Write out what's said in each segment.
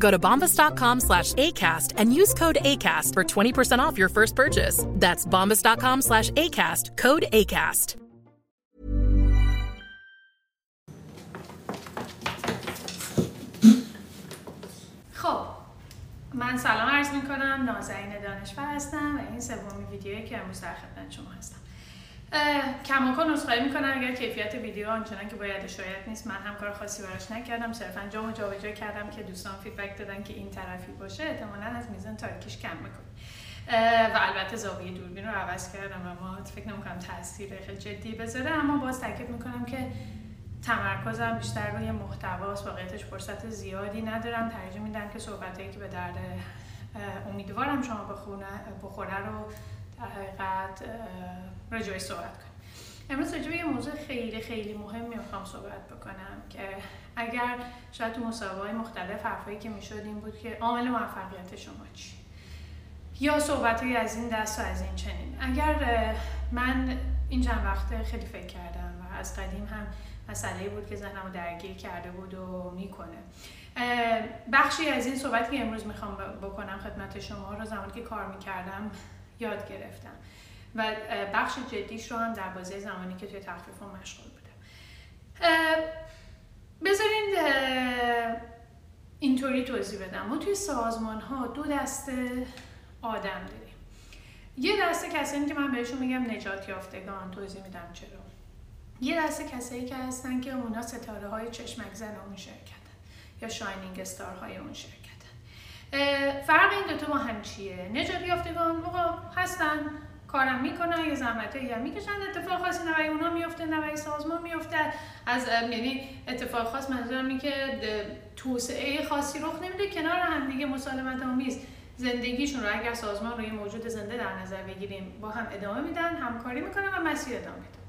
Go to bombas.com slash ACAST and use code ACAST for 20% off your first purchase. That's bombas.com slash ACAST, code ACAST. خب من سلام عرض می کنم نازنین دانشور هستم و این سومین ویدیویی که امروز در خدمت شما هستم کماکان عذرخواهی می‌کنم اگر کیفیت ویدیو آنچنان که باید شاید نیست من هم کار خاصی براش نکردم. صرفا جامو جابجا کردم که دوستان فیدبک دادن که این طرفی باشه. احتمالا از میزان تاریکیش کم می‌کنه. و البته زاویه دوربین رو عوض کردم ما فکر نمی‌کنم تاثیر خیلی جدی بذاره. اما باز تاکید می‌کنم که تمرکزم بیشتر روی محتواست. واقعیتش فرصت زیادی ندارم. ترجیح میدم که صحبتایی که به درد امیدوارم شما بخوره رو در حقیقت راجعه صحبت کنم امروز راجع یه موضوع خیلی خیلی مهمی می‌خوام صحبت بکنم که اگر شاید تو مسابقه مختلف حرفایی که می‌شد این بود که عامل موفقیت شما چی؟ یا صحبتهایی از این دست و از این چنین. اگر من این چند وقته خیلی فکر کردم و از قدیم هم مسئله بود که ذهنمو درگیر کرده بود و می‌کنه. بخشی از این صحبتی که امروز می‌خوام بکنم خدمت شما رو زمانی که کار می‌کردم یاد گرفتم. و بخش جدیش رو هم در بازه زمانی که توی تخفیف مشغول بودم. بذارین اینطوری توضیح بدم. ما توی سازمان ها دو دسته آدم داریم. یه دسته کسانی که من بهشون میگم نجات یافتگان توضیح میدم چرا. یه دسته کسایی که هستن که اونا ستاره های چشمک زن اون شرکتن یا شاینینگ استار های اون شرکتن فرق این دوتا با هم چیه؟ نجات یافتگان موقع هستن کارم می‌کنن یه زحمت هم می‌کشن. اتفاق خاصی نوعی اونا میفته نوعی سازمان میفته از یعنی اتفاق خاص منظورم اینه که توسعه خاصی رخ نمیده کنار هم دیگه مسالمت آمیز زندگیشون رو اگر سازمان رو یه موجود زنده در نظر بگیریم با هم ادامه میدن همکاری می‌کنن و مسیر ادامه میدن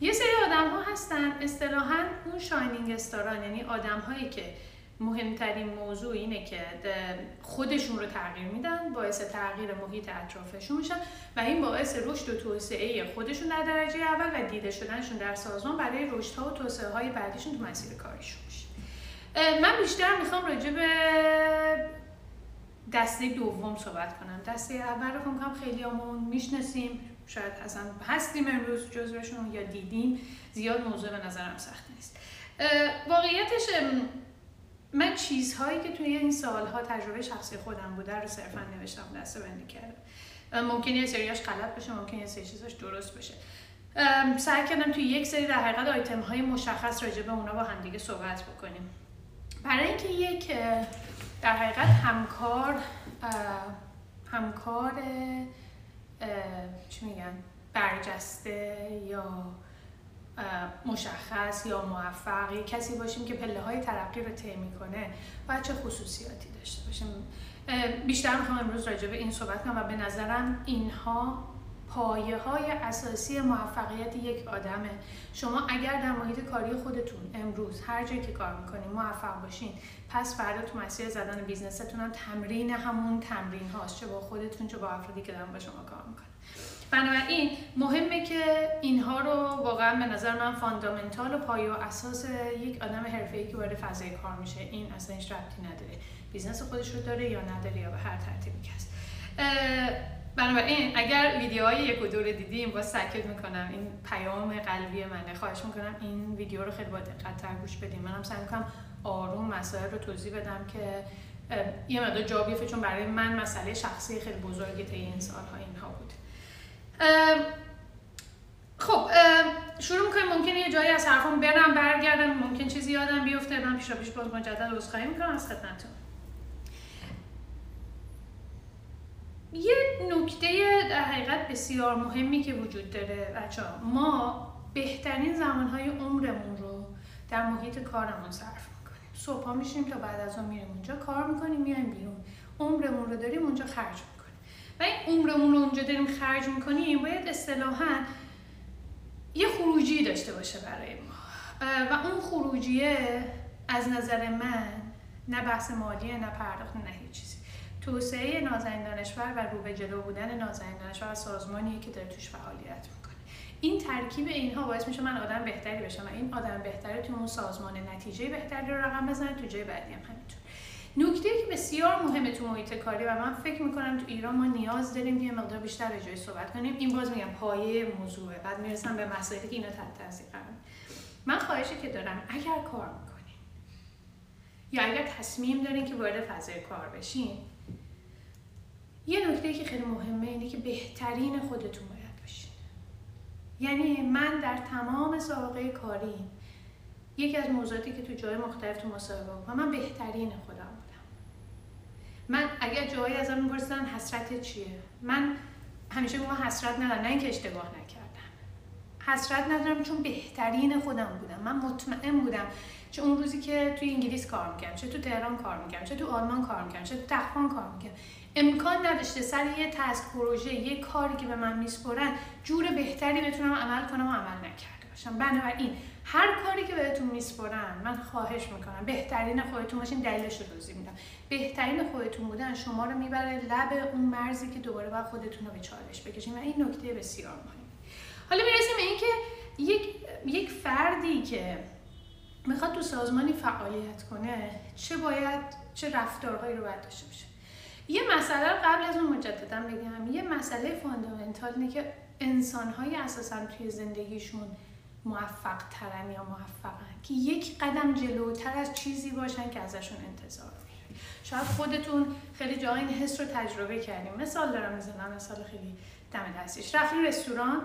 یه سری آدم ها هستن اصطلاحا اون شاینینگ استاران یعنی آدم هایی که مهمترین موضوع اینه که خودشون رو تغییر میدن باعث تغییر محیط اطرافشون میشن و این باعث رشد و توسعه خودشون در درجه اول و دیده شدنشون در سازمان برای رشد ها و توسعه های بعدیشون تو مسیر کارشون میشه. من بیشتر می‌خوام راجع به دسته دوم صحبت کنم. دسته اول رو کنم خیلی همون می‌شناسیم. شاید اصلا هستیم امروز جزوشون یا دیدیم زیاد موضوع به نظرم سخت نیست. واقعیتش من چیزهایی که توی این سالها تجربه شخصی خودم بوده رو صرفا نوشتم دسته بندی کردم. ممکنه یه سریاش غلط باشه ممکنه یه سری چیزاش درست باشه سعی کردم توی یک سری در حقیقت آیتم های مشخص راجع به اونا با هم دیگه صحبت بکنیم. برای اینکه یک در حقیقت همکار همکار چی میگن برجسته یا مشخص یا موفق یا کسی باشیم که پله های ترقی رو طی می‌کنه باید چه خصوصیاتی داشته باشیم. بیشتر می‌خوام امروز راجع به این صحبت کنم و به نظرم اینها پایه های اساسی موفقیت یک آدمه. شما اگر در محیط کاری خودتون امروز هر جایی که کار می‌کنین موفق باشین پس فردا تو مسیر زدن business تون هم تمرین همون تمرین هاست چه با خودتون چه با افرادی که دارن با شما کار می‌کنن. بنابراین مهمه که اینها رو واقعا به نظر من fundamental و پایه و اساس یک آدم حرفه‌ای که وارد فضای کار میشه این اصلا هیچ ربطی نداره. business خودش رو داره یا نداره یا به هر ترتیبی که هست. بنابراین اگر ویدیوهای یک و دور دیدیم با سکت می‌کنم این پیام قلبی منه. خواهش می‌کنم این ویدیو رو خیلی با دقت گوش بدیم منم سعی می‌کنم آروم مسائل رو توضیح بدم که یه مقدار جا چون برای من مسئله شخصی خیلی بزرگی تا این سالها اینها بود. خب شروع می‌کنیم. ممکنه یه جایی از حرفم برم برگردم. ممکن چیزی یادم بیفته. من پیشا پیش باز مجدد عذرخواهی می‌کنم از خدمتتون. یه نکته در حقیقت بسیار مهمی که وجود داره بچه ما بهترین زمانهای عمرمون رو در محیط کارمون صرف می‌کنیم. صبح میشیم تا بعد از اون میریم اونجا کار می‌کنیم میایم بیرون. عمرمون رو داریم اونجا خرج و این عمرمون رو اونجا داریم خرج می‌کنیم باید اصطلاحا یه خروجی داشته باشه برای ما. و اون خروجیه از نظر من نه بحث مالیه نه پرداخت نه هیچ چیزی. توسعه نازنین دانشور و رو به جلو بودن نازنین دانشور و سازمانی که داره توش فعالیت می‌کنه. این ترکیب اینها باعث میشه من آدم بهتری بشم و این آدم بهتری تو اون سازمان نتیجه بهتری رو رقم بزنه تو جای بعدی هم همینطور. نکته که بسیار مهمه تو محیط کاری و من فکر می‌کنم تو ایران ما نیاز داریم یه مقدار بیشتر جای صحبت کنیم. این باز میگم پایه موضوعه. بعد می‌رسم به مسائلی که اینا تحت تاثیر قرار من خواهشی که دارم اگر کار می‌کنین یا اگر تصمیم دارین که وارد فضای کار بشین یه نکته که خیلی مهمه اینه که بهترین خودتون باید باشین. یعنی من در تمام سابقه کاری یکی از موضوعاتی که تو جای مختلف تو و من بهترین خودم. من اگر جایی ازم می‌پرسن حسرت چیه؟ من همیشه میگم حسرت ندارم نه اینکه اشتباه نکردم. حسرت ندارم چون بهترین خودم بودم. من مطمئن بودم چه اون روزی که توی انگلیس کار می‌کردم چه تو تهران کار می‌کردم چه تو آلمان کار می‌کردم چه تو تخفان کار می‌کردم. امکان نداشته سر یه تسک پروژه یه کاری که به من میسپرن جور بهتری بتونم عمل کنم و عمل نکرده باشم. بنابراین هر کاری که بهتون میسپرن من خواهش می‌کنم. بهترین خودتون باشین دلیلش رو توضیح میدم. بهترین خودتون بودن شما رو می‌بره لب اون مرزی که دوباره باید خودتون رو به چالش بکشین و این نکته بسیار مهمه. حالا می‌رسیم به اینکه یک یک فردی که می‌خواد تو سازمانی فعالیت کنه چه باید چه رفتارهایی رو باید داشته باشه. یه مسئله قبل از اون مجددا بگم. یه مسئله فاندامنتال اینه که انسانهای اساسا توی زندگیشون موفق ترن یا موفقن؟ که یک قدم جلوتر از چیزی باشن که ازشون انتظار میشه شاید خودتون خیلی جا این حس رو تجربه کردیم مثال دارم می‌زنم مثال خیلی دم دستیش. رفتیم رستوران.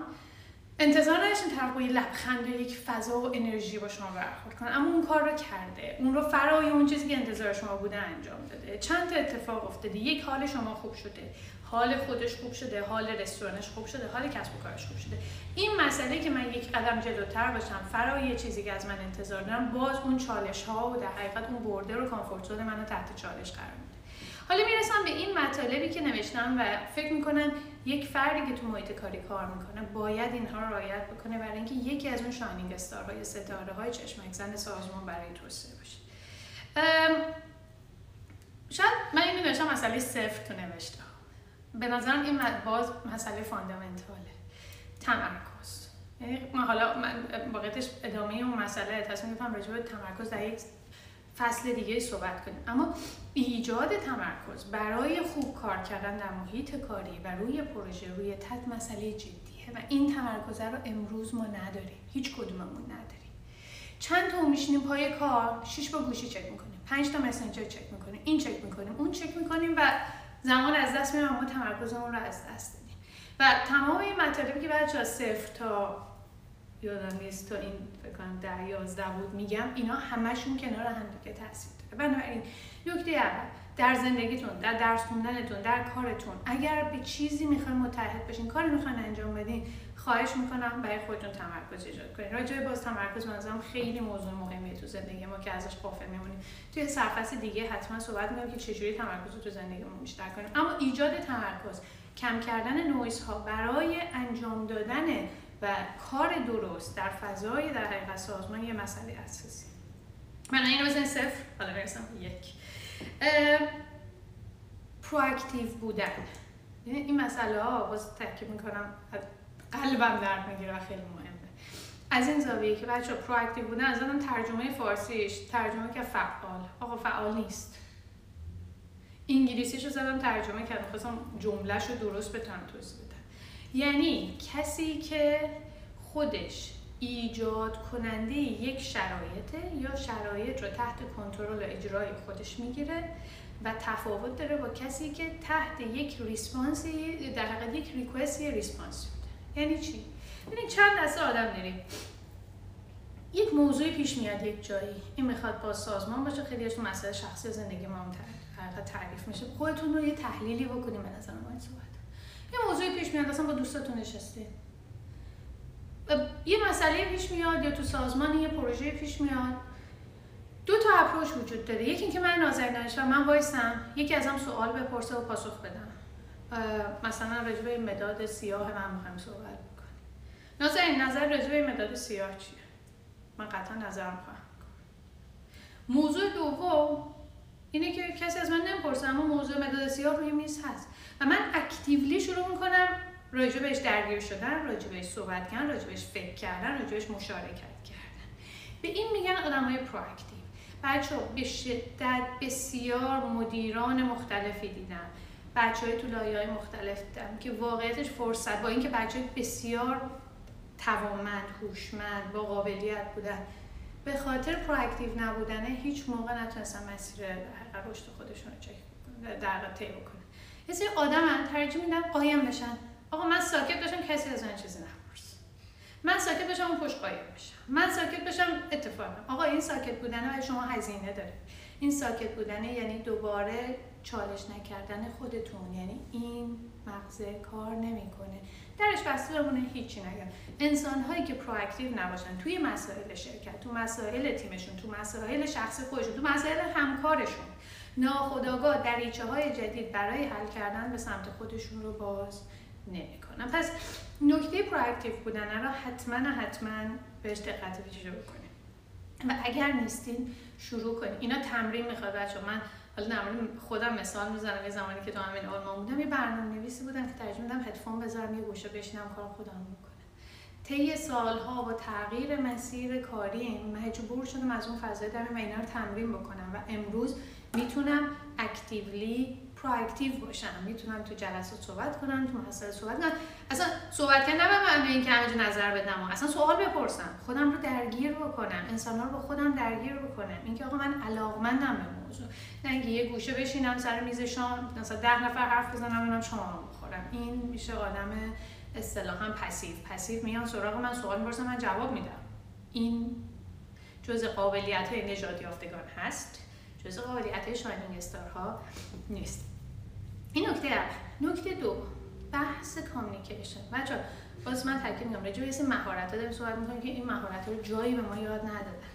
انتظار نداشتیم طرف یه لبخند و یک فضا و انرژی با شما برخورد کنه اما اون کار رو کرده. اون رو فرای اون چیزی که انتظار شما بوده انجام داده. چند تا اتفاق افتاده. یک حال شما خوب شده. حال خودش خوب شده. حال رستورانش خوب شده. حال کسب و کارش خوب شده. این مسئله که من یک قدم جلوتر باشم فرای یه چیزی که از من انتظار دارم باز اون چالش ها و در حقیقت اون برده رو کامفورت زون منو تحت چالش قرار میده. حالا می‌رسم به این مطالبی که نوشتم و فکر می‌کنم یک فردی که تو محیط کاری کار می‌کنه باید اینها رو رعایت بکنه برای اینکه یکی از اون شاینینگ های ستاره های چشمک زن سازمان برای توسعه باشه. شاید من این نوشتم مسئله صفر تو نوشتم. به نظرم این باز مسئله فاندامنتاله. تمرکز. یعنی حالا من واقعیتش ادامه اون مسئله تصمیم گرفتم راجع به تمرکز در یک فصل دیگه صحبت کنیم. اما ایجاد تمرکز برای خوب کار کردن در محیط کاری و روی پروژه روی تد مسئله جدیه و این تمرکز رو امروز ما نداریم. هیچ کدوممون نداریم. چند تا میشینیم پای کار شش با گوشی چک می‌کنیم. پنج تا مسنجر چک می‌کنیم. این چک می‌کنیم اون چک می‌کنیم و زمان از دست میرم ما تمرکزمون رو از دست دادیم و تمام این مطالبی که بچه صفر تا یادم نیست تا این فکر کنم ده یازده بود میگم. اینا همشون کنار هم دیگه تاثیر داره. بنابراین نکته اول در زندگیتون در درس خوندنتون در کارتون اگر به چیزی می‌خواین متحد بشین کاری می‌خواین انجام بدین خواهش می‌کنم برای خودتون تمرکز ایجاد کنید راجع باز تمرکز منظورم خیلی موضوع مهمیه تو زندگی ما که ازش غافل میمونیم. توی سرفصل دیگه حتما صحبت می‌کنم که چجوری تمرکز تو زندگیمون بیشتر کنیم. اما ایجاد تمرکز کم کردن نویز ها برای انجام دادن و کار درست در فضای در حقیقت سازمان یه مسئله اساسی. من اینو بزنید صفر حالا برسم یک. proactive بودن. یعنی این مسئله ها باز تاکید می‌کنم قلبم درد می‌گیره خیلی مهمه. از این زاویه که بچه proactive بودن از ترجمه فارسیش ترجمه که فعال. آقا فعال نیست. انگلیسیش رو زدم ترجمه کردم. خواستم جملهش رو درست بتونم توضیح بدم. یعنی کسی که خودش ایجاد کننده یک شرایطه یا شرایط رو تحت کنترل اجرای خودش می‌گیره و تفاوت داره با کسی که تحت یک ریسپانسی در حقیقت یک ریکوستی ریسپانس یعنی چی؟ ببینید چند دسته آدم داریم. یک موضوعی پیش میاد یک جایی. این می‌خواد با سازمان باشه خیلی تو مسئله شخصی زندگی ما هم تعریف میشه. خودتون رو یه تحلیلی بکنیم به نظر صحبت یه موضوعی پیش میاد اصلا با دوستاتون نشستید یه مسئله پیش میاد یا تو سازمان یه پروژه پیش میاد. دو تا اپروچ وجود داره. یکی اینکه من ناظر و من وایسم یکی ازم سوال بپرسه و پاسخ بدم. مثلا به مداد سیاه من می‌خوایم صحبت بکنیم. ناظرین نظر به مداد سیاه چیه؟ من قطعا نظرم خواهم موضوع دوم اینه که کسی از من نمی‌پرسه اما موضوع مداد سیاه روی میز هست. و من اکتیولی شروع می‌کنم راجع بهش درگیر شدن راجع بهش صحبت کردن راجع بهش فکر کردن راجع بهش مشارکت کردن. به این میگن آدم های پرواکتیو. بچه به شدت بسیار مدیران مختلفی دیدم. بچه های تو لایه های مختلف دیدم که واقعیتش فرصت با اینکه بچه بسیار توانمند هوشمند با قابلیت بودن. به خاطر پرواکتیو نبودنه هیچ موقع نتونستن مسیر رشد خودشون رو در طی بکنن. سری آدم ترجیح میدن قایم بشن. آقا من ساکت باشم کسی از من چیزی نپرس. من ساکت بشم اون پشت قایم بشم. من ساکت بشم اتفاقا آقا این ساکت بودنه و شما هزینه داره. این ساکت بودنه یعنی دوباره چالش نکردن خودتون. یعنی این مغزه کار نمی‌کنه. درش بسته بمونه هیچی نگم. انسان هایی که proactive نباشن توی مسائل شرکت تو مسائل تیمشون تو مسائل شخصی خودشون تو مسائل همکارشون ناخودآگاه دریچه های جدید برای حل کردن به سمت خودشون رو باز نمی‌کنم پس نکته proactive بودن رو حتما حتما بهش دقت ویژه بکنیم و اگر نیستین شروع کنید اینا تمرین می‌خواد بچه من حالا در خودم مثال می‌زنم. یه زمانی که تو همین آلمان بودم یه برنامه نویسی بودم که ترجیح می‌دادم هدفون بذارم یه گوشه بشینم کار خودم می‌کنه طی سالها با تغییر مسیر کاری مجبور شدم از اون فضای در و اینا رو تمرین بکنم. و امروز می‌تونم اکتیولی پرواکتیو باشم. می‌تونم تو جلسات صحبت کنم تو محصول صحبت کنم. اصلا صحبت کردن به معنی اینکه همینجا نظر بدم اصلا سوال بپرسم. خودم رو درگیر بکنم. انسان رو با خودم درگیر بکنم. اینکه آقا من علاقمندم به موضوع. نه اینکه یه گوشه بشینم سر میز شام مثلا ده نفر حرف بزنم اونم شما بخورم. این میشه آدم اصطلاحا passive passive میان سراغ من سوال می‌پرسم من جواب میدم. این جز قابلیت های نجات یافتگان هست. جز قابلیت های shining star ها نیست این نکته اول نکته دو بحث communication بچه باز من تاکید می‌کنم راجع به مهارت ها داریم صحبت می‌کنیم که این مهارت رو جایی به ما یاد ندادن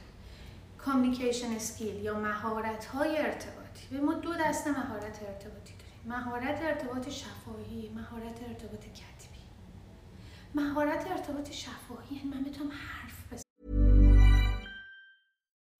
communication skill یا مهارت های ارتباطی به ما دو دسته مهارت ارتباطی داریم مهارت ارتباط شفاهی مهارت ارتباط کتبی مهارت ارتباط شفاهی یعنی من بتونم حرف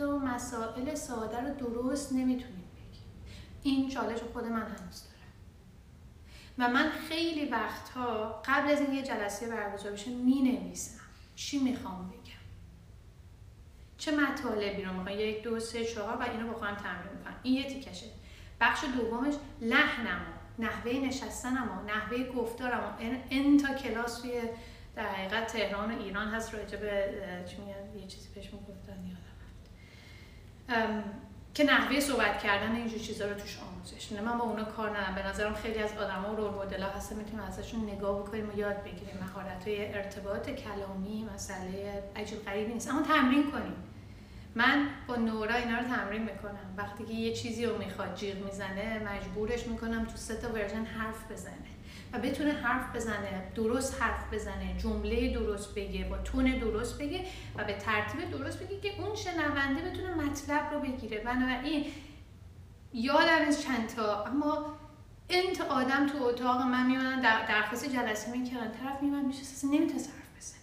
مسائل ساده رو درست نمی‌تونیم بگیم. این چالش خود من هنوز دارم. و من خیلی وقتها قبل از این یه جلسه برگزار بشه می نویسم چی می‌خوام بگم؟ چه مطالبی رو می‌خوام؟ یک دو سه چهار و اینو بخوام تمرین کنم. این یه تیکشه. بخش دومش لحنمو نحوه نشستنم و نحوه گفتارم و این تا کلاس توی در حقیقت تهران و ایران هست راجع به چی میگن؟ یه چیزی بهش می‌گفتن یادم که نحوه صحبت کردن اینجور چیزا رو توش آموزش من با اونا کار ندارم. به نظرم خیلی از آدما و رول مدل هستن می‌تونیم ازشون نگاه بکنیم و یاد بگیریم. مهارت های ارتباط کلامی مسئله عجیب غریبی نیست. اما تمرین کنیم. من با نورا اینا رو تمرین می‌کنم. وقتی که یه چیزی رو می‌خواد جیغ می‌زنه مجبورش می‌کنم تو سه تا ورژن حرف بزنه. و بتونه حرف بزنه درست حرف بزنه جمله درست بگه با تون درست بگه و به ترتیب درست بگه که اون شنونده بتونه مطلب رو بگیره. بنابراین یادم از چند تا اما انت آدم تو اتاق من میمونن در درخواست جلسه می‌کردن طرف میمون میشه نمی‌تونه حرف بزنه.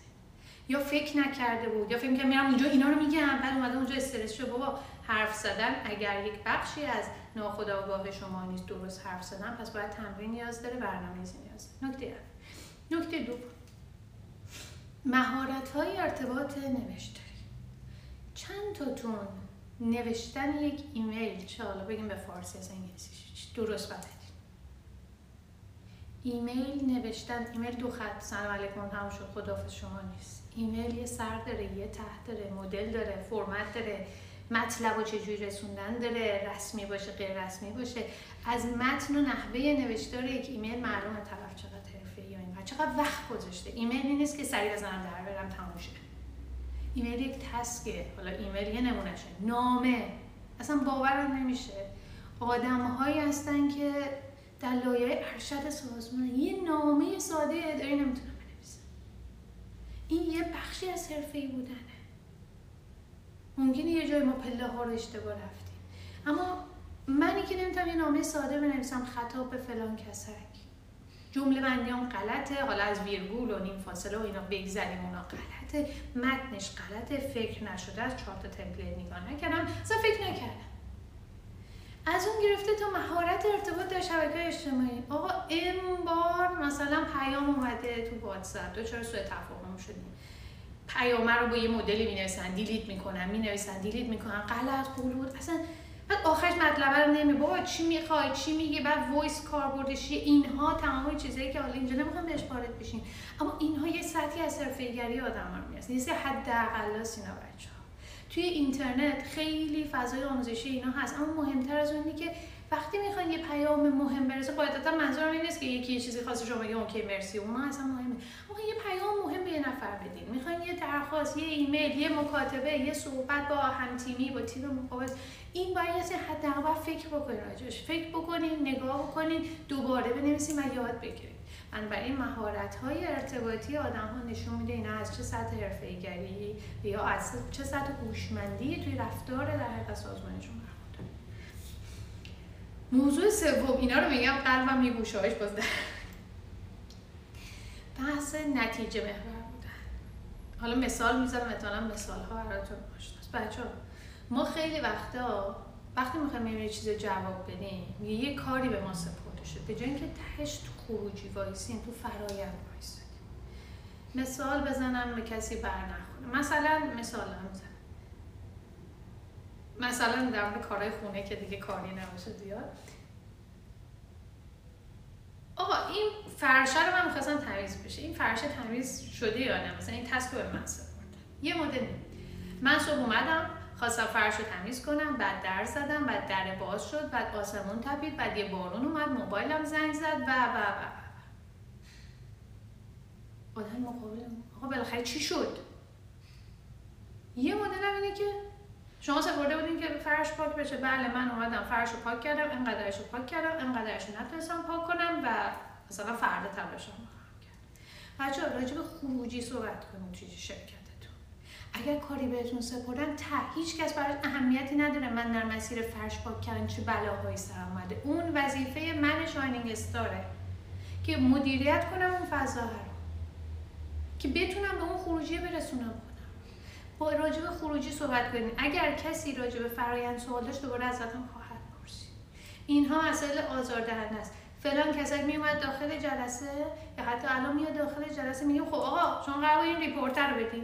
یا فکر نکرده بود یا فکر که میرم اونجا اینا رو میگم بعد اومده اونجا استرس شد. بابا حرف زدن اگر یک بخشی از ناخودآگاه شما نیست درست حرف زدن پس باید تمرین نیاز داره برنامه‌ریزی نیاز داره. نکته نکته دو مهارت های ارتباط نوشتاری. چند تاتون نوشتن یک ایمیل چه حالا بگیم به فارسی از انگلیسی درست بلدید ایمیل نوشتن ایمیل دو خط سلام علیکم تموم شد خداحافظ شما نیست. ایمیل یه سر داره یه ته داره مدل داره فرمت داره. مطلب و چجوری رسوندن داره رسمی باشه غیر رسمی باشه. از متن و نحوه نوشتار یک ایمیل معلومه طرف چقدر حرفه یا اینقدر. چقدر وقت گذاشته. ایمیل نیست که سریع بزنم در برم تموم ایمیل یک task ه. حالا ایمیل یه نمونهشه نامه. اصلا باورم نمیشه. آدم هایی هستن که در لایه ارشد سازمان یه نامه ساده اداری نمی‌تونن بنویسن این یه بخشی از حرفه بودنه ممکنه یه جای ما پله ها رو اشتباه رفتیم. اما منی که نمی‌تونم یه نامه ساده بنویسم خطاب به فلان کسک. جمله بندیام غلطه حالا از ویرگول و نیم فاصله و اینا بگذریم اونا غلطه. متنش غلطه فکر نشده از چهار تا تمپلیت نگاه نکردم. اصلا فکر نکردم. از اون گرفته تا مهارت ارتباط در شبکه اجتماعی. آقا این بار مثلا پیام اومده تو واتساپ. دو چرا سوء تفاهم شدیم پیامه رو با یه مدلی می نویسن delete می‌کنن می نویسن delete می‌کنن غلط غلوط اصلا بعد آخرش مطلب رو نمی بابا چی می‌خوای؟ چی میگه بعد voice کاربردش اینها تمام چیزایی که حالا اینجا نمی‌خوام بهش وارد بشین اما اینها یه سطحی از حرفه‌ایگری آدم رو می‌رسه. یه حداقل اینا بچه توی اینترنت خیلی فضای آموزشی اینا هست اما مهمتر از اونی که وقتی می‌خوان یه پیام مهم برسه قاعدتا منظورم این نیست که یکی یه چیزی خواسته شما بگه اوکی مرسی. اونا اصلا مهمه. آقا یه پیام مهم به یه نفر بدین. می‌خوان یه درخواست یه ایمیل یه مکاتبه یه صحبت با هم تیمی با تیم مقابل. این باید حداقل فکر بکنین راجعش. فکر بکنین نگاه بکنین دوباره بنویسین و یاد بگیرید بنابراین مهارت های ارتباطی آدم ها نشون میده اینا از چه سطح حرفه‌ایگری یا از چه سطح هوشمندی توی رفتار در حقیقت سازمانشون. موضوع سوم اینا رو میگم قلبم یه گوشهایش باز در بحث نتیجه محور بودن. حالا مثال می‌زنم احتمالا مثال ها براتون آشناست بچه ما خیلی وقتا وقتی می‌خوایم یه چیز جواب بدیم یه کاری به ما سپرده شد. به جای اینکه تهش تو خروجی وایسیم تو فرایند وایسیم. مثال بزنم به کسی بر نخونه مثلا مثال می‌زنم. مثلا در مورد کارهای خونه که دیگه کاری نباشه زیاد. آقا این فرشه رو من می‌خواستم تمیز بشه. این فرشه تمیز شده یا نه؟ مثلا این تسک به من سپردن یه مدل من صبح اومدم خواستم فرش رو تمیز کنم بعد در زدم بعد در باز شد بعد آسمون تپید بعد یه بارون اومد موبایلم زنگ زد و و و آدم مقابل آقا بالاخره چی شد؟ یه مدل اینه که شما سپرده بودین که فرش پاک بشه. بله من اومدم فرش رو پاک کردم اینقدرش رو پاک کردم اینقدرش رو نتونستم پاک کنم و مثلا فردا کرد بچه راجع به خروجی صحبت کنیم توی شرکتتون. اگر کاری بهتون سپردن تا هیچ کس براش اهمیتی نداره. من در مسیر فرش پاک کردن چه بلاهایی سر اومده. اون وظیفه من شاینینگ استاره که مدیریت کنم اون فضا رو. که بتونم به اون خروجی برسونم. با راجب خروجی صحبت کنید اگر کسی راجب فرایند سوال داشت دوباره ازتون خواهد پرسید. اینها مسائل آزاردهنده است. فلان کسک میومد داخل جلسه یا حتی الان میاد داخل جلسه میگه خب آقا شما قرار این report رو بدیم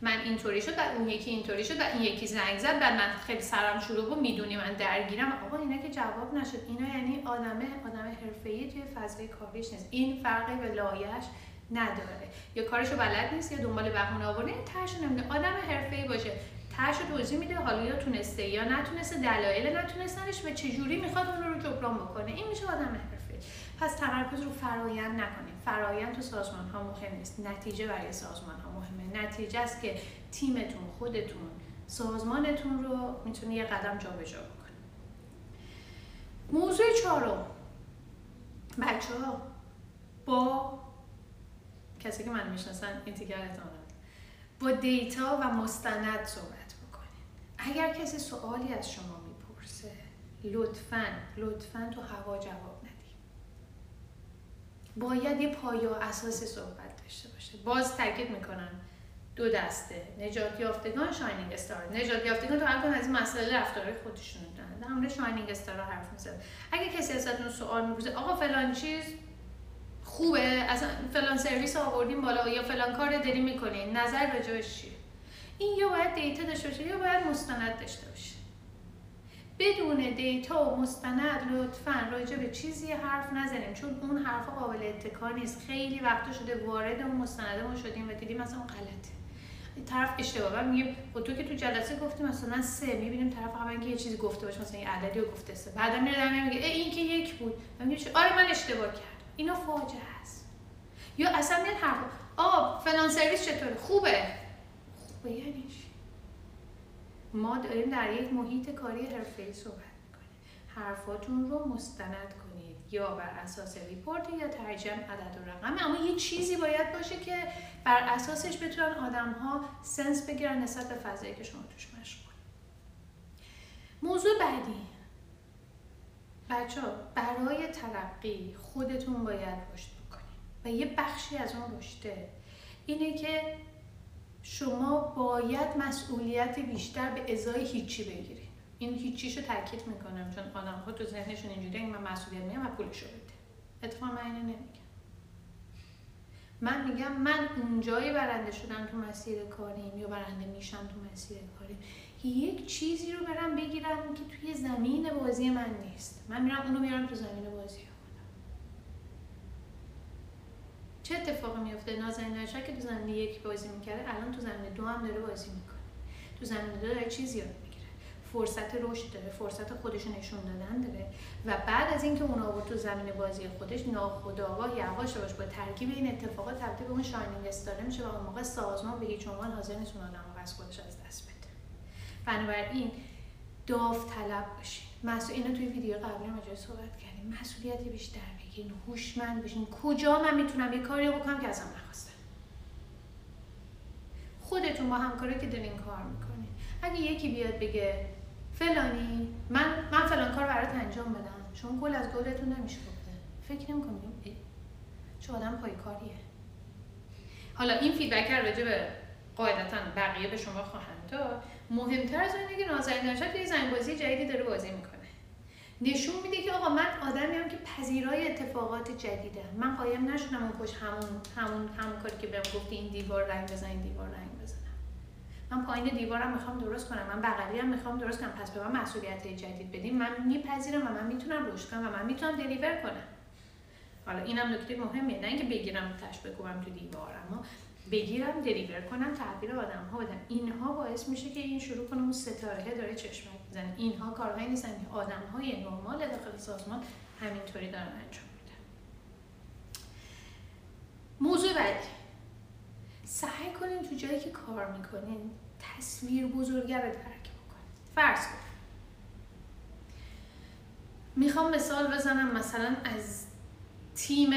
من اینطوری شد بعد اون یکی اینطوری شد بعد این یکی زنگ زد بعد من خیلی سرم شلوغ بود. می‌دونی من درگیرم. آقا اینا که جواب نشد. اینا یعنی آدمه آدم حرفه‌ای توی فضای کاریش نیست. این فرقی به لایش نداره. یا کارشو بلد نیست یا دنبال بهونه آورده ترش نمیده آدم حرفه‌ای باشه. ترش توضیح میده حالا یا تونسته یا نتونسته دلایل نتونستنش به چجوری می‌خواد اون رو جبران بکنه. این میشه آدم حرفه‌ای. پس تمرکز رو فرایند نکنید فرایند تو سازمان ها مهم نیست. نتیجه برای سازمان ها مهمه. نتیجه است که تیمتون خودتون سازمانتون رو می‌تونه یه قدم جابجا بکنه. موضوع چهارم. بچه ها با کسی که من می‌شناسن این با دیتا و مستند صحبت بکنید اگر کسی سوالی از شما می‌پرسه لطفا لطفا تو هوا جواب ندید باید یه پایه و اساسی صحبت داشته باشه. باز تاکید می‌کنم دو دسته. نجات یافتگان شاینینگ استار. نجات یافتگان تو هر از این مسئله خودشون دارن. در مورد shining star حرف می‌زنه اگه کسی ازتون سوال می‌پرسه آقا فلان چیز خوبه. اصلا فلان سرویس آوردیم بالا یا فلان کار داری می‌کنین نظر راجعش چیه؟ این یا باید data داشته باشه یا باید مستند داشته باشه. بدون data و مستند لطفا راجع به چیزی حرف نزنیم چون اون حرف قابل اتکا نیست. خیلی وقتا شده وارد اون مستنده ما شدیم و دیدیم مثلا غلطه. طرف اشتباه. میگیم خب تو که تو جلسه گفتی مثلا سه. می‌بینیم طرف قبلا یه چیزی گفته باشه مثلا یه عددی رو گفته سه. بعدا میره میگه این که یک بود. میگه آره من اشتباه کردم. اینا فاجعه است. یا اصلا میاد حرف آ فلان سرویس چطوره؟ خوبه. خوبه یعنی ما داریم در یک محیط کاری حرفه‌ای صحبت می‌کنیم. حرفاتون رو مستند کنید. یا بر اساس ریپورت یا ترجم عدد و رقم اما یه چیزی باید باشه که بر اساسش بتونن آدم ها سنس بگیرن نسبت به فضایی که شما توش مشغول. موضوع بعدی. بچه برای ترقی خودتون باید رشد بکنید. و یه بخشی از اون رشده اینه که شما باید مسئولیت بیشتر به ازای هیچی بگیرید. این هیچیشو تاکید می‌کنم چون آدم ها تو ذهنشون اینجوری من مسئولیت میگم و پولشو بده. اتفاقا من اینو نمیگم. من میگم من اونجایی برنده شدم تو مسیر کاریم یا برنده میشم تو مسیر کاریم. یک چیزی رو برم بگیرم که توی زمین بازی من نیست. من میرم اونو میارم تو زمین بازی چه اتفاقی میفته؟ نازنین نشه که تو زمین یک بازی می‌کرده الان تو زمین دو هم داره بازی می‌کنه. تو زمین دو داره چیزی یاد می‌گیره. فرصت رشد داره فرصت خودش نشون دادن داره و بعد از اینکه اون آورد تو زمین بازی خودش ناخودآگاه یواش یواش با ترکیب این اتفاقات تبدیل به اون شاینینگ استاره میشه و اون موقع سازمان به هیچ عنوان حاضر نیست اون آدم از خودش از بنابراین داوطلب باشین مسئول اینو توی ویدیو قبلی هم صحبت کردیم. مسئولیت بیشتر بگیرین. هوشمند بشین. کجا من می‌تونم یه کاری بکنم که ازم نخواستم خودتون با همکاری که دارین کار می‌کنین. اگه یکی بیاد بگه فلانی من من فلان کار برات انجام بدم. شما گل از گلتون نمیشه فکر نمی‌کنیم چه آدم پای کاریه حالا این فیدبک راجع به قاعدتا بقیه به شما خواهند داد. مهمتر از اینه که نازنین نشد یه زنگ بازی جدیدی داره بازی می‌کنه. نشون میده که آقا من آدمی هم که پذیرای اتفاقات جدیده. من قایم نشدم اون پشت همون همون همون کاری که بهم گفتی این دیوار رنگ بزن این دیوار رنگ بزنم من پایین دیوارم می‌خوام درست کنم. من بغلی هم می‌خوام درست کنم. پس به من مسئولیت جدید بدیم من میپذیرم و من می‌تونم رشد کنم و من می‌تونم دلیور کنم. حالا اینم نکته مهمیه. نه اینکه بگیرم تش بکوبم تو دیوار اما بگیرم دلیور کنم تحویل آدم ها بدم اینها باعث میشه که این شروع کنه اون ستاره داره چشمک می‌زنه اینها کارهایی نیستن که آدم های نرمال داخل سازمان همینطوری دارن انجام میدن. موضوع بعدی. سعی کنین تو جایی که کار می‌کنین تصویر بزرگه رو درک بکنید فرض کن. می‌خوام مثال بزنم مثلا از تیم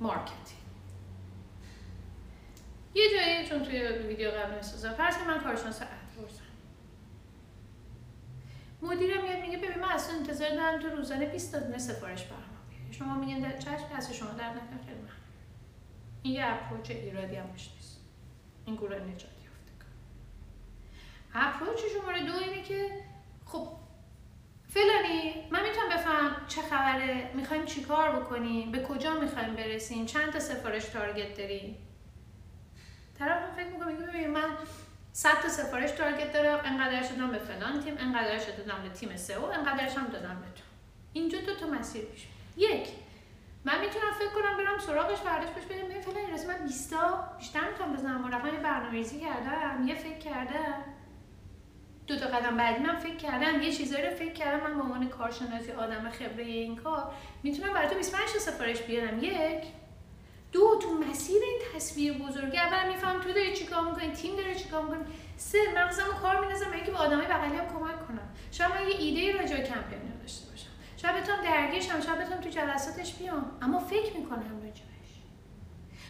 مارکت یه جایی چون توی ویدیو قبل می‌سازم. فرض که من کارشناس ادورزم مدیرم میاد میگه ببین من اصلا انتظار دارم تو روزانه 20 تا سفارش برام شما میگن در چشم شما در نکن خیلی من این یه اپروچ ایرادی هم نیست. این گروه نجات یافته اپروچ شماره دو اینه که خب فلانی من می‌تونم بفهم چه خبره می‌خوایم چیکار بکنیم به کجا می‌خوایم برسیم چند تا سفارش تارگت داریم. طرف فکر می‌کنه میگه ببین من 100 تا سفارش تارگت دارم انقدرش دادم به فلان تیم انقدرش دادم به تیم سئو انقدرش هم دادم به تو. اینجا دو تا مسیر پیش یک من می‌تونم فکر کنم برم سراغش برداشت بهش بگم ببین فلان رسم من 20 تا بیشتر می‌تونم بزنم. مرفا یه برنامه‌ریزی کردم یه فکر کردم. دو تا قدم بعدی من فکر کردم یه چیزایی رو فکر کردم. من به عنوان کارشناسی آدم خبره این کار می‌تونم برای تو 25 تا سفارش بیارم. یک دو تو مسیر این تصویر بزرگی اول میفهم تو داری چیکار می‌کنی تیم داره چیکار می‌کنی سه مغزمو کار میندازم اینکه به آدمای بغلی هم کمک کنم. شاید من یه ایده راجع به کمپین داشته باشم. شاید بتونم درگیرشم شاید بتونم تو جلساتش بیام. اما فکر می‌کنم راجبش.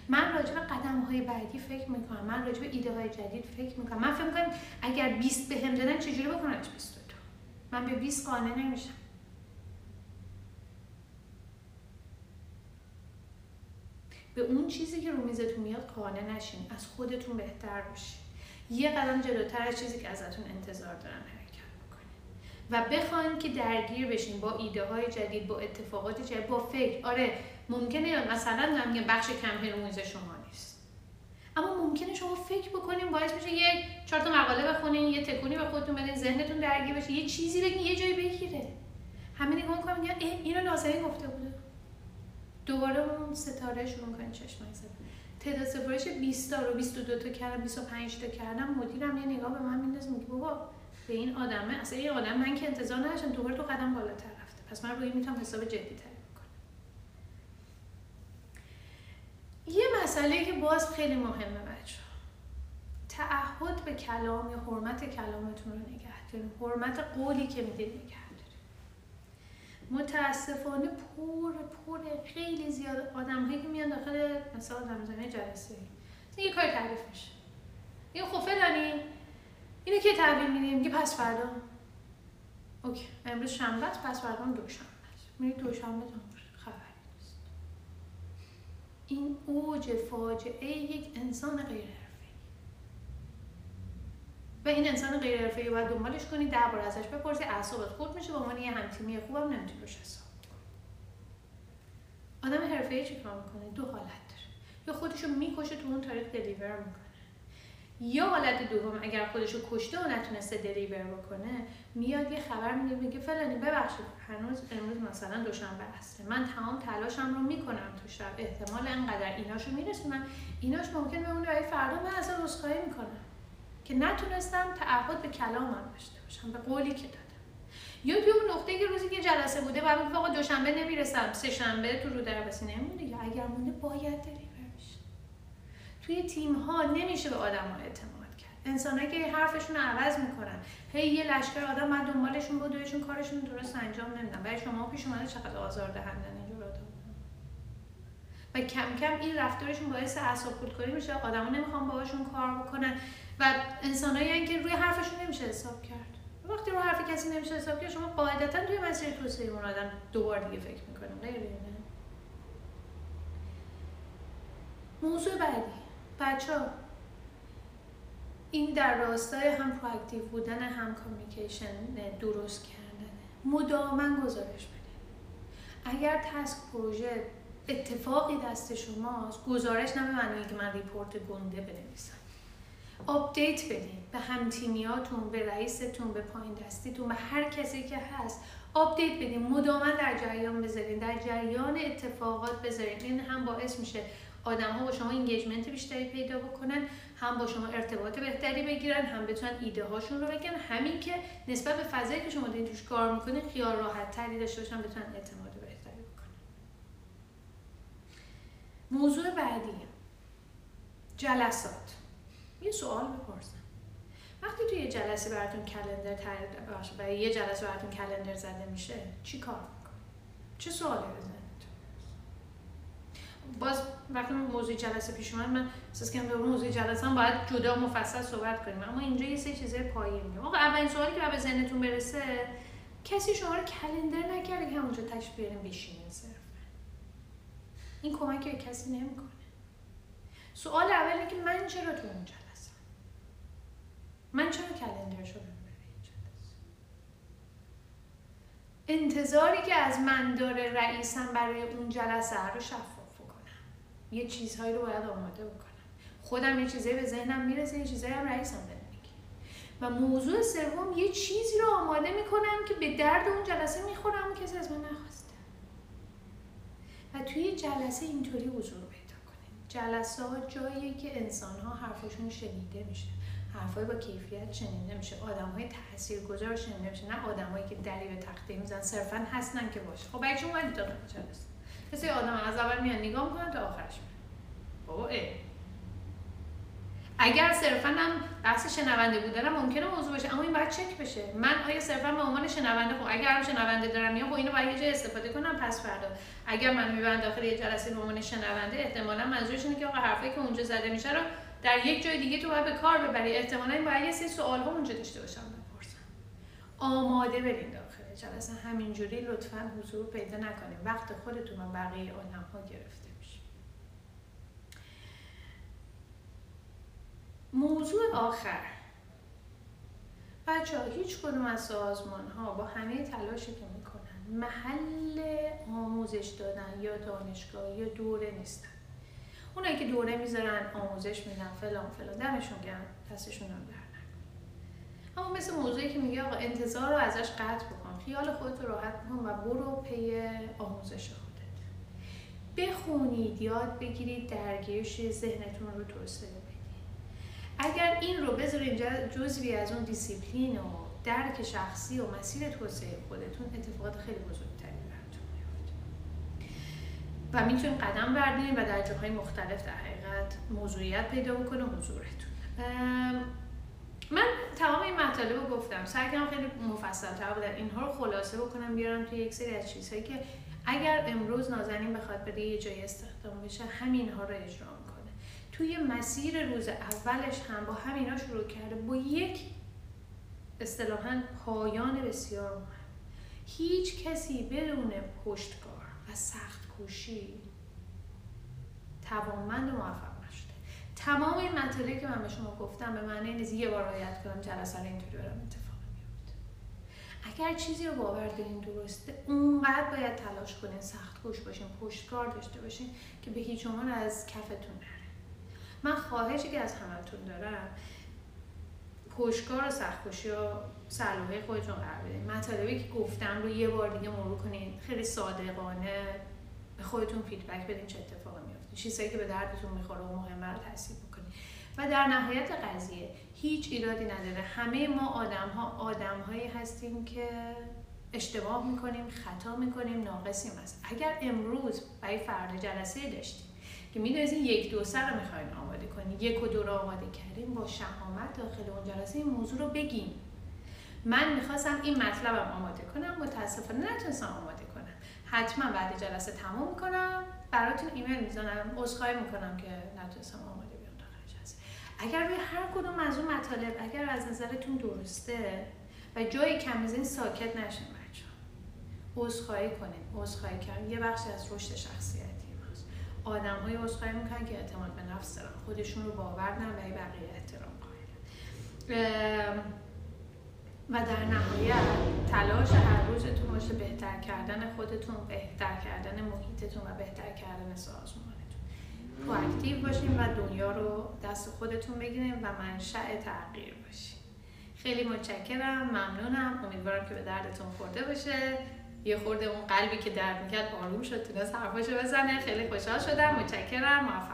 من راجع به قدم های بعدی فکر می‌کنم. من راجع به ایده های جدید فکر می‌کنم. من فکر می‌کنم اگر 20 بهم دادن چجوری بکنمش 22 من به 20 قانع نمیشم. به اون چیزی که رو میزتون میاد قانع نشین. از خودتون بهتر باشین. یه قدم جلوتر از چیزی که ازتون انتظار دارن حرکت بکنین. و بخواین که درگیر بشین با ایده های جدید با اتفاقات جدید با فکر. آره ممکنه مثلا نمیگم بخش کمپین میز شما نیست. اما ممکنه شما فکر بکنین باعث بشه یه چهار تا مقاله بخونین یه تکونی به خودتون بدین ذهنتون درگیر بشه یه چیزی بگین یه جایی بگیره. همه نگاه می‌کنن میگن اینو ناظری گفته بوده. دوباره اون ستاره شروع می‌کنه چشم تعداد سفارش 20 تا رو 22 تا کردم 25 تا کردم مدیرم یه نگاه به من میندازه میگه بابا به این آدمه اصلا این آدم من که انتظار نداشتم دوباره تو قدم بالاتر رفته. پس من روی می‌تونم حساب جدی تر یه مسئله که باز خیلی مهمه بچه تعهد به کلام یا حرمت کلامتون رو نگه دارین حرمت قولی که می‌دید نگه متاسفانه پر پر خیلی زیاد آدم هایی که میان داخل مثلا آدم جلسه. یه کار تعریف میشه این خب فلانی اینو که تحویل میدیم میگه پس فردا. اوکی. امروز شنبه است پس فردا دوشنبه است. میری دوشنبه خبری نیست. این اوج فاجعه یک انسان غیر و این انسان غیر حرفه‌ای باید دنبالش کنی ده بار ازش بپرسی اعصابت خورد میشه به عنوان یه همتیمی خوبم نمی‌تونی روش حساب آدم حرفه‌ای چیکار می‌کنه؟ دو حالت داره. یا خودشو می‌کشه تو اون تاریخ دلیور می‌کنه. یا حالت دوم اگر خودشو کشته و نتونسته دلیور بکنه میاد یه خبر میده میگه فلانی ببخشید هنوز امروز مثلا دوشنبه هسته من تمام تلاشم رو می‌کنم تو شب احتمال انقدر ایناشو میرسونم. ایناش ممکن بمونه برای فردا من اصلا عذرخواهی می‌کنم. که نتونستم تعهد به کلامم داشته باشم به قولی که دادم. یا توی اون نقطه که روزی که جلسه بوده و می‌گفت آقا دوشنبه نمی‌رسم سه شنبه تو رو دربسی نمونده یا اگر مونده باید دلیور توی تیم ها نمیشه به آدم ها اعتماد کرد. انسان که حرفشون رو عوض می‌کنن. هی یه لشکر آدم من دنبالشون بود و کارشون درست انجام نمیدن. برای شما پیش اومده چقدر آزار دهندن و کم کم این رفتارشون باعث اعصاب خودکنی میشه. آدما نمی‌خوان باهاشون کار بکنن. و انسانایی که روی حرفشون نمیشه حساب کرد. وقتی رو حرف کسی نمیشه حساب کرد شما قاعدتا توی مسیر توسعه اون آدم دوبار دیگه فکر می‌کنیم غیر اینه. موضوع بعدی. بچه این در راستای هم proactive بودن هم communication درست کردنه. مداوما گزارش بدید اگر تسک پروژه اتفاقی دست شماست گزارش نه به معنی که من report گنده بنویسم. update بدین به همتیمیاتون به رئیستون به پایین دستیتون به هر کسی که هست. update بدین مداما در جریان بذارین در جریان اتفاقات بذارین. این هم باعث میشه آدم ها با شما engagement بیشتری پیدا بکنن هم با شما ارتباط بهتری بگیرن هم بتونن ایده هاشون رو بگن. همین که نسبت به فضایی که شما دارین توش کار می‌کنین خیال راحت تری داشته باشن بتونن اعتماد بهتری بکنن. موضوع بعدی جلسات. یه سوال بپرسم وقتی توی یه جلسه براتون کلندر برای یه جلسه براتون کلندر زده میشه چی کار می‌کنه؟ چه سوالی بزنید؟ باز وقتی موضوع جلسه پیش اومد من احساس کردم به موضوع جلسه هم باید جدا مفصل صحبت کنیم. اما اینجا یه سه چیزای پایه میگم آقا اولین سوالی که به ذهنتون برسه کسی شما رو کلندر نکرده که همونجا تشریف بیاریم بشینین صرفا. این کمک به کسی نمی‌کنه. سوال اولی که من چرا تو اونجا من چرا کلندر شدم انتظاری که از من داره رئیسم برای اون جلسه رو شفاف کنم. یه چیزهایی رو باید آماده بکنم. خودم یه چیزایی به ذهنم می‌رسه یه چیزایی هم رئیسم میگه. و موضوع سوم یه چیزی رو آماده می‌کنم که به درد اون جلسه می‌خورم و کسی از من نخواسته. و توی جلسه اینطوری حضور پیدا کنید جلسه ها جاییه که انسان ها حرفشون شنیده میشه. حرفای با کیفیت شنیده میشه. آدم های تاثیرگذار شنیده میشه. نه آدمایی که به تخته میزن صرفا هستن که باشه. خب برای چی اومدی داخل جلسه مثل آدم از اول میان نگاه می‌کنن تا آخرش بابا اگر صرفا هم بحث شنونده بودنم ممکنه موضوع باشه اما این باید چک بشه. من آیا صرفا به عنوان شنونده خب اگر هم شنونده دارم یا خب اینو باید یه جای استفاده کنم پس فردا. اگر من می‌برم داخل یه جلسه به عنوان شنونده احتمالا منظورش اینه که آقا حرفی که اونجا زده میشه رو در یک جای دیگه تو باید به کار ببری. احتمالا این باید یه سری سوال ها اونجا داشته باشم بپرسم. آماده برین داخل جلسه. همینجوری لطفا حضور پیدا نکنیم وقت خودتون و بقیه آدم ها گرفته موضوع آخر. بچه ها هیچ کدوم از سازمان ها با همه تلاشی که می‌کنن محل آموزش دادن یا دانشگاه یا دوره نیستن. اونایی که دوره می‌ذارن آموزش میدن فلان فلان دمشون گرم دستشون هم در اما مثل موضوعی که میگه آقا انتظار رو ازش قطع بکن. خیال خودت رو راحت بکن و برو پی آموزش خودت. بخونید یاد بگیرید درگیرش ذهنتون رو توسعه اگر این رو بذارین جزوی از اون دیسیپلین و درک شخصی و مسیر توسعه خودتون اتفاقات خیلی میفته و می‌تونید قدم بردارین و در جاهای مختلف در حقیقت موضوعیت پیدا بکنه حضورتون. من تمام این مطالب رو گفتم. سعی کردم خیلی مفصل تر بودن اینها رو خلاصه بکنم بیارم توی یک سری از چیزهایی که اگر امروز نازنین بخواد بده یه جای استخدام بشه همینها رو اجرا توی مسیر روز اولش هم با همینا شروع کرده با یک اصطلاحا پایان بسیار مهم. هیچ کسی بدون پشتکار و سخت کوشی توانمند موفق نشده. تمام این مطالبی که من به شما گفتم به معنی نیست یه بار رعایت کنم جلسه اینطوری برم اتفاق میفته اگر چیزی رو باور دارین درسته اونقدر باید تلاش کنین سخت کوش باشین پشتکار داشته باشین که به هیچ عنوان از کفتون نره. من خواهشی که از همتون دارم پشکار و سختکشی و سلوه خودتون قرار بدین. مطالبی که گفتم رو یه بار دیگه مرور کنین. خیلی صادقانه به خودتون فیدبک بدین چه اتفاقی میفته چیزایی که به دردتون می‌خوره و مهمه رو تصحیح بکنین. و در نهایت قضیه هیچ ایرادی نداره. همه ما آدم ها آدم هایی هستیم که اشتباه می‌کنیم خطا می‌کنیم ناقصیم هست اگر امروز برای فردا جلسه داشتیم که می‌دونید یک دو سر رو می‌خواین آماده کنید یک و دو رو آماده کردیم با شهامت داخل اون جلسه این موضوع رو بگیم من می‌خواستم این مطلبم آماده کنم متاسفانه نتونستم آماده حتما بعد جلسه تمام می‌کنم. براتون ایمیل می‌زنم. عذرخواهی می‌کنم که نتونستم آماده بیام داخل جلسه اگر به هر کدوم از اون مطالب اگر از نظرتون درسته و جایی کم میزین ساکت نشین بچه عذرخواهی کنید عذرخواهی کردن یه بخشی از رشد شخصیت آدم های عذرخواهی می‌کنن که اعتماد به نفس دارن. خودشون رو باور دارن و بقیه احترام قائلن. و در نهایت تلاش هر روزتون باشه بهتر کردن خودتون بهتر کردن محیطتون و بهتر کردن سازمانتون. اکتیو باشین و دنیا رو دست خودتون بگیرین و منشأ تغییر باشین. خیلی متشکرم ممنونم. امیدوارم که به دردتون خورده باشه. یه خورده اون قلبی که درد می‌کرد آروم شد تونست حرفاشو بزنه. خیلی خوشحال شدم. متشکرم. موفق